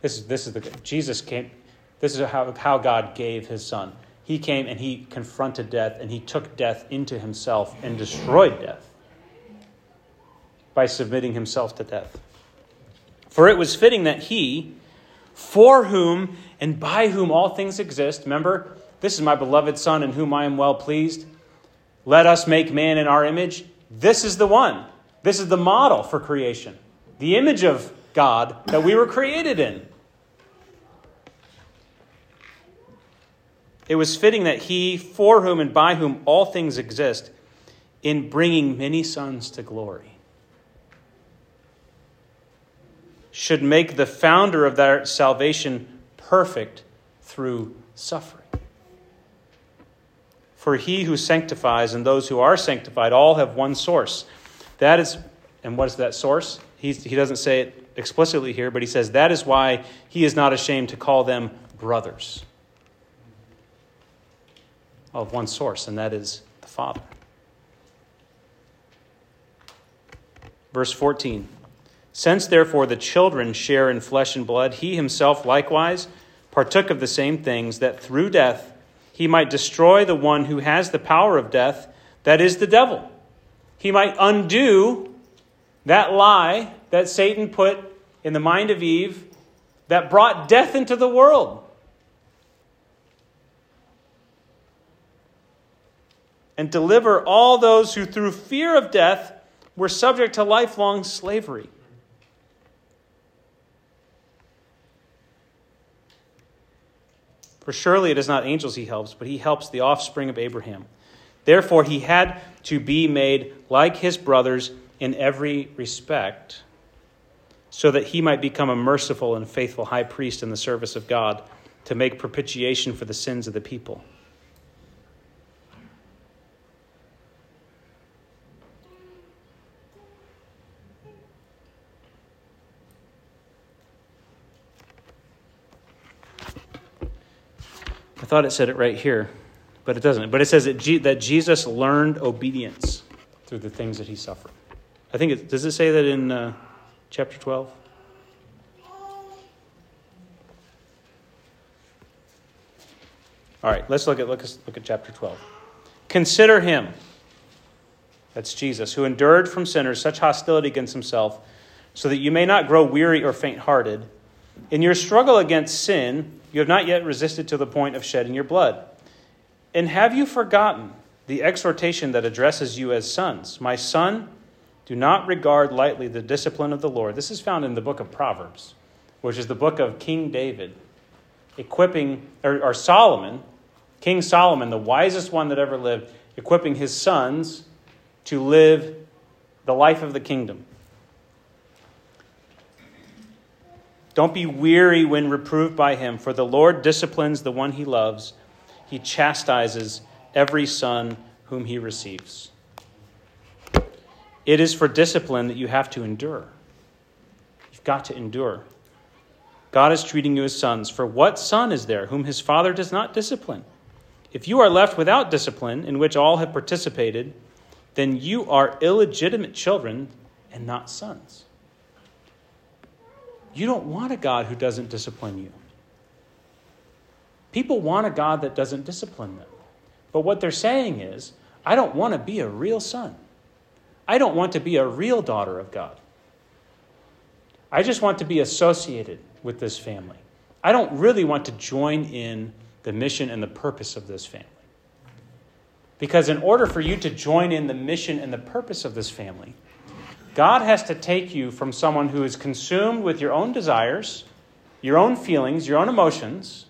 This is, this is the Jesus came. This is how, how God gave his son. He came and he confronted death and he took death into himself and destroyed death by submitting himself to death. For it was fitting that he, for whom and by whom all things exist, remember, this is my beloved Son in whom I am well pleased. Let us make man in our image. This is the one this is the model for creation, the image of God that we were created in. It was fitting that he, for whom and by whom all things exist, in bringing many sons to glory, should make the founder of their salvation perfect through suffering. For he who sanctifies and those who are sanctified all have one source. That is, and what is that source? He's, he doesn't say it explicitly here, but he says that is why he is not ashamed to call them brothers of one source, and that is the Father. Verse 14 Since therefore the children share in flesh and blood, he himself likewise partook of the same things, that through death he might destroy the one who has the power of death, that is the devil he might undo that lie that Satan put in the mind of Eve that brought death into the world. And deliver all those who, through fear of death, were subject to lifelong slavery. For surely it is not angels he helps, but he helps the offspring of Abraham. Therefore, he had to be made like his brothers in every respect, so that he might become a merciful and faithful high priest in the service of God to make propitiation for the sins of the people. Thought it said it right here but it doesn't. But it says that, G- that Jesus learned obedience through the things that he suffered. I think it does it say that in uh, chapter 12? All right, let's look at look, look at chapter 12. Consider him, that's Jesus, who endured from sinners such hostility against himself, so that you may not grow weary or faint hearted. In your struggle against sin, you have not yet resisted to the point of shedding your blood. And have you forgotten the exhortation that addresses you as sons? My son, do not regard lightly the discipline of the Lord. This is found in the book of Proverbs, which is the book of King David. equipping, or, or Solomon, King Solomon, the wisest one that ever lived, equipping his sons to live the life of the kingdom. Don't be weary when reproved by him, for the Lord disciplines the one he loves. He chastises every son whom he receives. It is for discipline that you have to endure. You've got to endure. God is treating you as sons. For what son is there whom his father does not discipline? If you are left without discipline, in which all have participated, then you are illegitimate children and not sons. You don't want a God who doesn't discipline you. People want a God that doesn't discipline them. But what they're saying is, I don't want to be a real son. I don't want to be a real daughter of God. I just want to be associated with this family. I don't really want to join in the mission and the purpose of this family. Because in order for you to join in the mission and the purpose of this family, God has to take you from someone who is consumed with your own desires, your own feelings, your own emotions,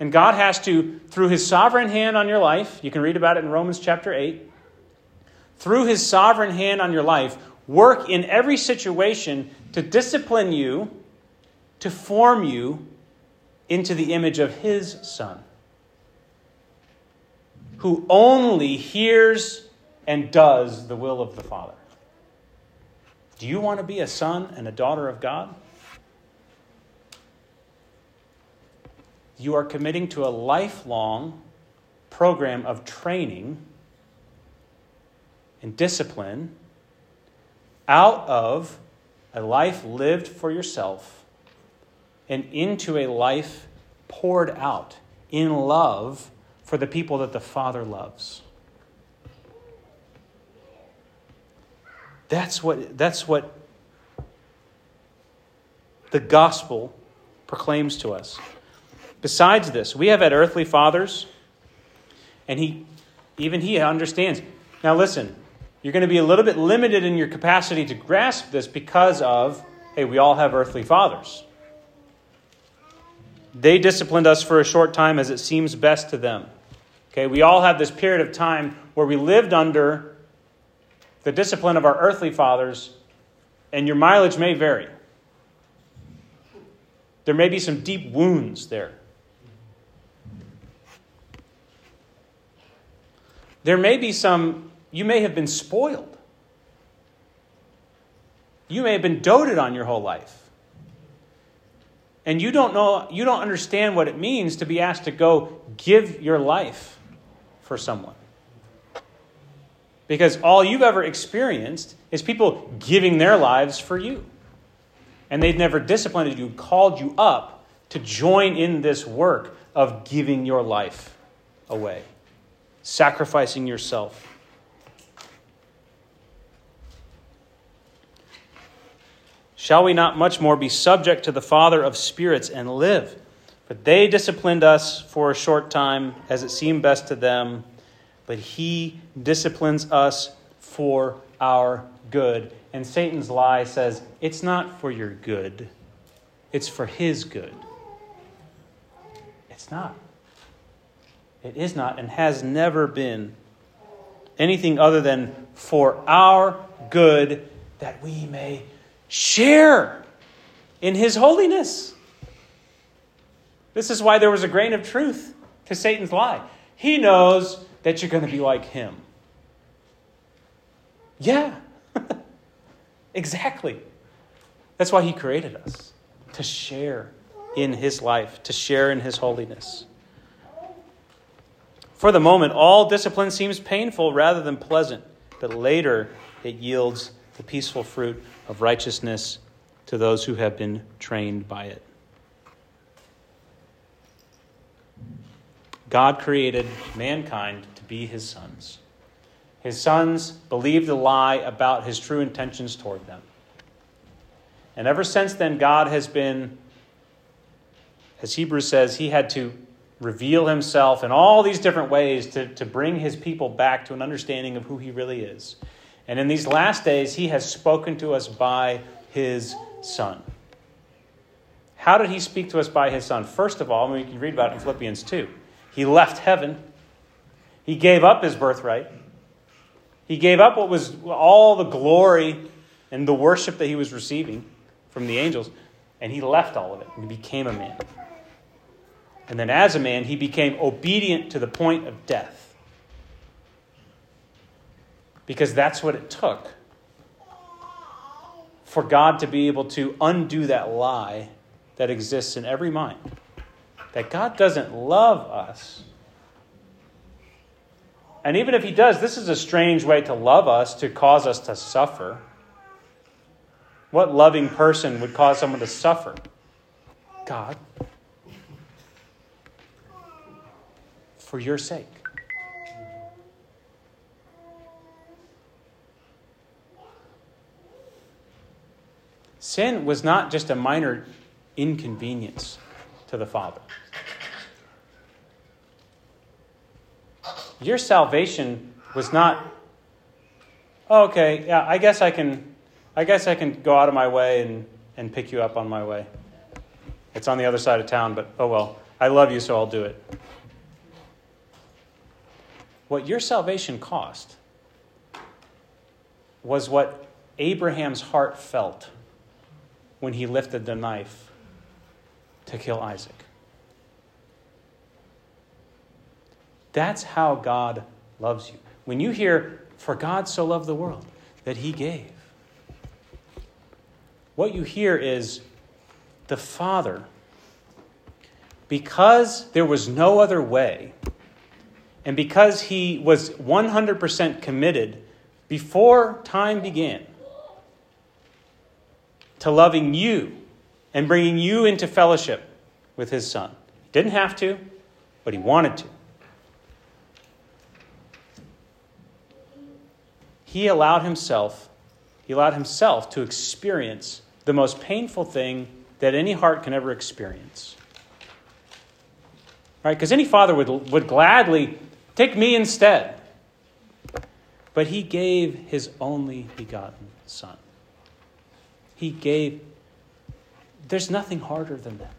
and God has to, through his sovereign hand on your life, you can read about it in Romans chapter 8, through his sovereign hand on your life, work in every situation to discipline you, to form you into the image of his Son, who only hears and does the will of the Father. Do you want to be a son and a daughter of God? You are committing to a lifelong program of training and discipline out of a life lived for yourself and into a life poured out in love for the people that the Father loves. That's what, that's what the gospel proclaims to us. Besides this, we have had earthly fathers, and he, even he understands. Now, listen, you're going to be a little bit limited in your capacity to grasp this because of, hey, we all have earthly fathers. They disciplined us for a short time as it seems best to them. Okay, we all have this period of time where we lived under the discipline of our earthly fathers, and your mileage may vary. There may be some deep wounds there. There may be some, you may have been spoiled. You may have been doted on your whole life. And you don't know, you don't understand what it means to be asked to go give your life for someone. Because all you've ever experienced is people giving their lives for you. And they've never disciplined you, called you up to join in this work of giving your life away, sacrificing yourself. Shall we not much more be subject to the Father of spirits and live? But they disciplined us for a short time as it seemed best to them but he disciplines us for our good. And Satan's lie says it's not for your good, it's for his good. It's not. It is not and has never been anything other than for our good that we may share in his holiness. This is why there was a grain of truth to Satan's lie. He knows that you're going to be like him. Yeah, exactly. That's why he created us to share in his life, to share in his holiness. For the moment, all discipline seems painful rather than pleasant, but later it yields the peaceful fruit of righteousness to those who have been trained by it. God created mankind be his sons. His sons believed a lie about his true intentions toward them. And ever since then, God has been, as Hebrews says, he had to reveal himself in all these different ways to, to bring his people back to an understanding of who he really is. And in these last days, he has spoken to us by his Son. how did he speak to us by his son? First of all, I mean, you can read about it in Philippians 2. He left heaven, he gave up his birthright, he gave up what was all the glory and the worship that he was receiving from the angels, and he left all of it and became a man. And then, as a man, he became obedient to the point of death. Because that's what it took for God to be able to undo that lie that exists in every mind that God doesn't love us. And even if He does, this is a strange way to love us to cause us to suffer. What loving person would cause someone to suffer? God. For your sake. Sin was not just a minor inconvenience to the Father. Your salvation was not, oh, okay, yeah, I guess I can I guess I can go out of my way and, and pick you up on my way. It's on the other side of town, but oh well. I love you, so I'll do it. What your salvation cost was what Abraham's heart felt when he lifted the knife to kill Isaac. That's how God loves you. When you hear, For God so loved the world that he gave, what you hear is the Father, because there was no other way, and because he was 100% committed before time began to loving you and bringing you into fellowship with his son. He didn't have to, but he wanted to. He allowed himself, he allowed himself to experience the most painful thing that any heart can ever experience. Right? Because any father would, would gladly take me instead. But he gave his only begotten son. He gave, there's nothing harder than that.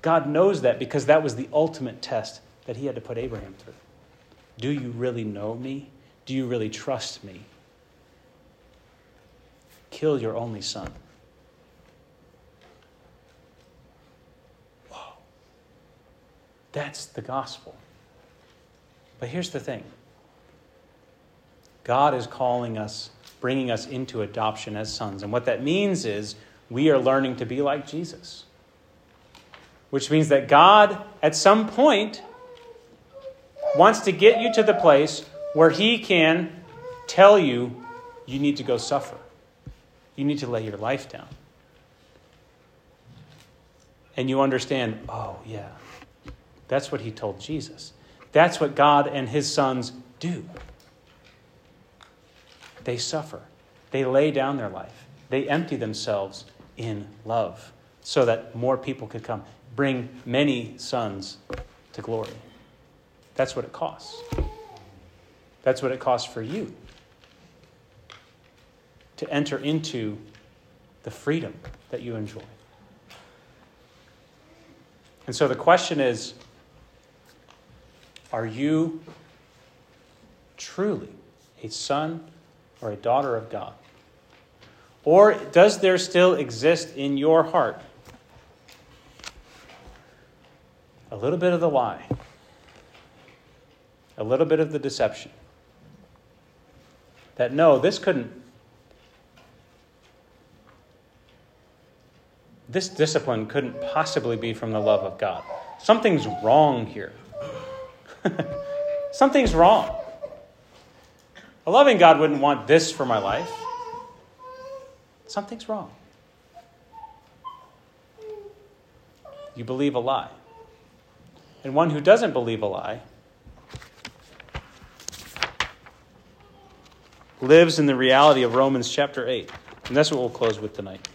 God knows that because that was the ultimate test that he had to put Abraham through. Do you really know me? Do you really trust me? Kill your only son. Whoa. That's the gospel. But here's the thing God is calling us bringing us into adoption as sons. And what that means is we are learning to be like Jesus. Which means that God, at some point, wants to get you to the place where He can tell you you need to go suffer. You need to lay your life down. And you understand, oh, yeah, that's what He told Jesus. That's what God and His sons do. They suffer. They lay down their life. They empty themselves in love so that more people could come. Bring many sons to glory. That's what it costs. That's what it costs for you to enter into the freedom that you enjoy. And so the question is are you truly a son or a daughter of God? Or does there still exist in your heart a little bit of the lie, a little bit of the deception? That no, this couldn't, this discipline couldn't possibly be from the love of God. Something's wrong here. Something's wrong. A loving God wouldn't want this for my life. Something's wrong. You believe a lie. And one who doesn't believe a lie lives in the reality of Romans chapter 8. And that's what we'll close with tonight.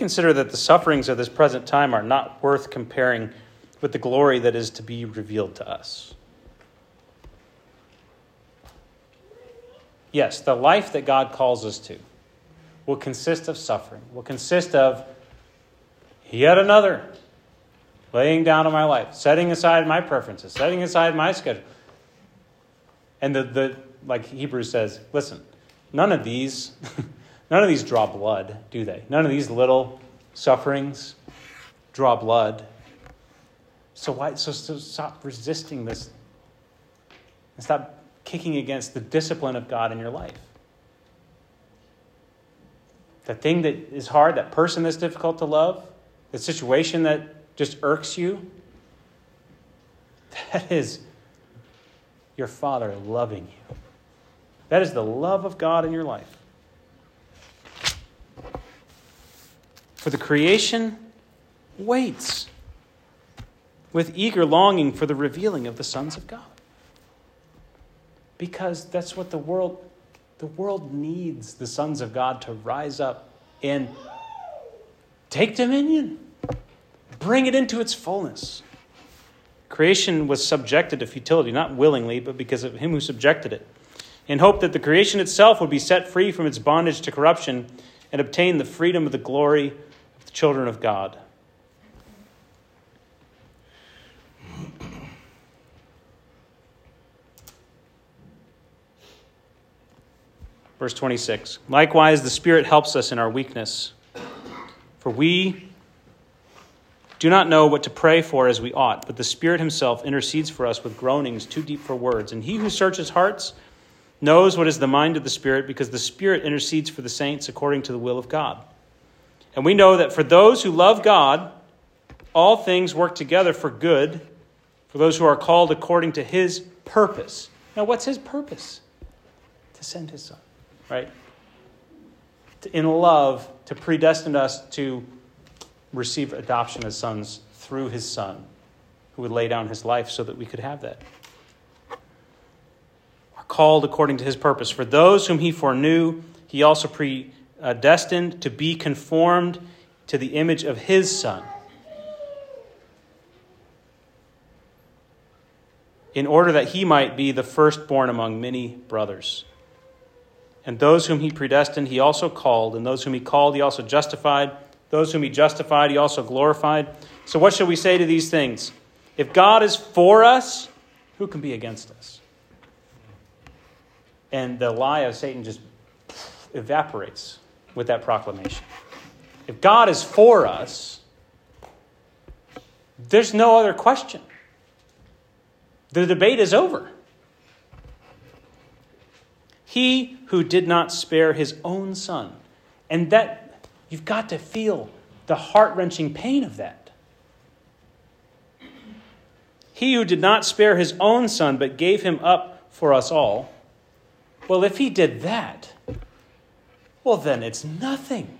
Consider that the sufferings of this present time are not worth comparing with the glory that is to be revealed to us. Yes, the life that God calls us to will consist of suffering, will consist of yet another laying down of my life, setting aside my preferences, setting aside my schedule. And the, the like Hebrews says, listen, none of these none of these draw blood, do they? None of these little sufferings draw blood. So why so, so stop resisting this and stop kicking against the discipline of God in your life. The thing that is hard, that person that's difficult to love, the situation that just irks you, that is your Father loving you. That is the love of God in your life. For the creation waits with eager longing for the revealing of the sons of God because that's what the world the world needs the sons of God to rise up and take dominion. Bring it into its fullness. Creation was subjected to futility, not willingly, but because of him who subjected it, in hope that the creation itself would be set free from its bondage to corruption and obtain the freedom of the glory the children of God. Verse 26 Likewise, the Spirit helps us in our weakness, for we do not know what to pray for as we ought, but the Spirit Himself intercedes for us with groanings too deep for words. And He who searches hearts knows what is the mind of the Spirit, because the Spirit intercedes for the saints according to the will of God. And we know that for those who love God, all things work together for good, for those who are called according to His purpose. Now, what's His purpose? To send His Son right? In love, to predestine us to receive adoption as sons through his Son, who would lay down his life so that we could have that. Are called according to his purpose. For those whom he foreknew, he also Uh, predestined to be conformed to the image of his Son. In order that he might be the firstborn among many brothers. And those whom he predestined, he also called. And those whom he called, he also justified. Those whom he justified, he also glorified. So, what shall we say to these things? If God is for us, who can be against us? And the lie of Satan just evaporates with that proclamation. If God is for us, there's no other question. The debate is over. He who did not spare his own son. And that, you've got to feel the heart wrenching pain of that. He who did not spare his own son, but gave him up for us all. Well, if he did that, well, then it's nothing.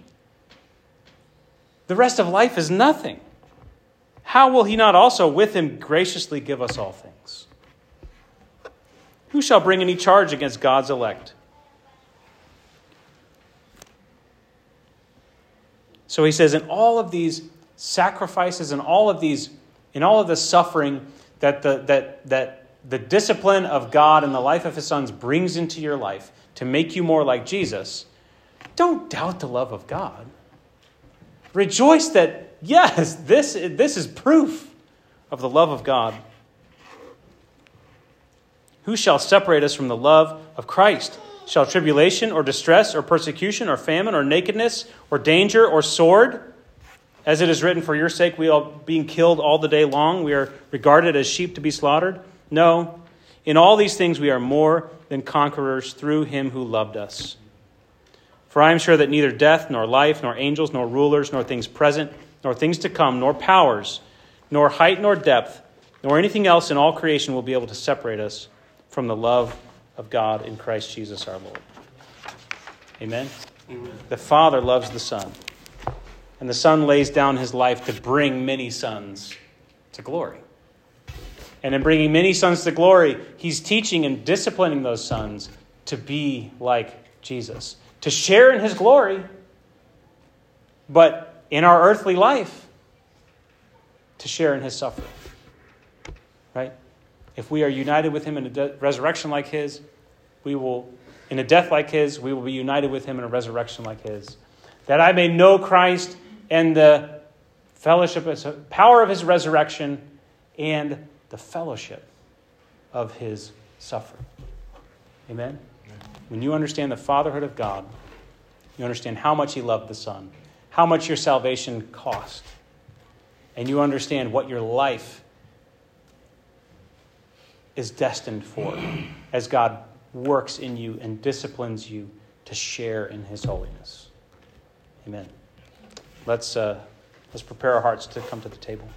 The rest of life is nothing. How will he not also with him graciously give us all things? Who shall bring any charge against God's elect? So he says, in all of these sacrifices and all of these, in all of the suffering that the, that, that the discipline of God and the life of his sons brings into your life to make you more like Jesus, don't doubt the love of God. Rejoice that, yes, this, this is proof of the love of God. Who shall separate us from the love of Christ? Shall tribulation or distress or persecution or famine or nakedness or danger or sword? As it is written, For your sake we are being killed all the day long. We are regarded as sheep to be slaughtered. No, in all these things we are more than conquerors through him who loved us. For I am sure that neither death, nor life, nor angels, nor rulers, nor things present, nor things to come, nor powers, nor height, nor depth, nor anything else in all creation will be able to separate us from the love of God in Christ Jesus our Lord. Amen? Amen? The Father loves the Son, and the Son lays down his life to bring many sons to glory. And in bringing many sons to glory, he's teaching and disciplining those sons to be like Jesus, to share in his glory, but in our earthly life to share in his suffering. Right? If we are united with him in a de- resurrection like his, we will, in a death like his, we will be united with him in a resurrection like his. That I may know Christ and the fellowship, power of his resurrection and the fellowship of his suffering. Amen? When you understand the fatherhood of God, you understand how much he loved the Son, how much your salvation cost, and you understand what your life is destined for as God works in you and disciplines you to share in his holiness. Amen. Let's, uh, let's prepare our hearts to come to the table.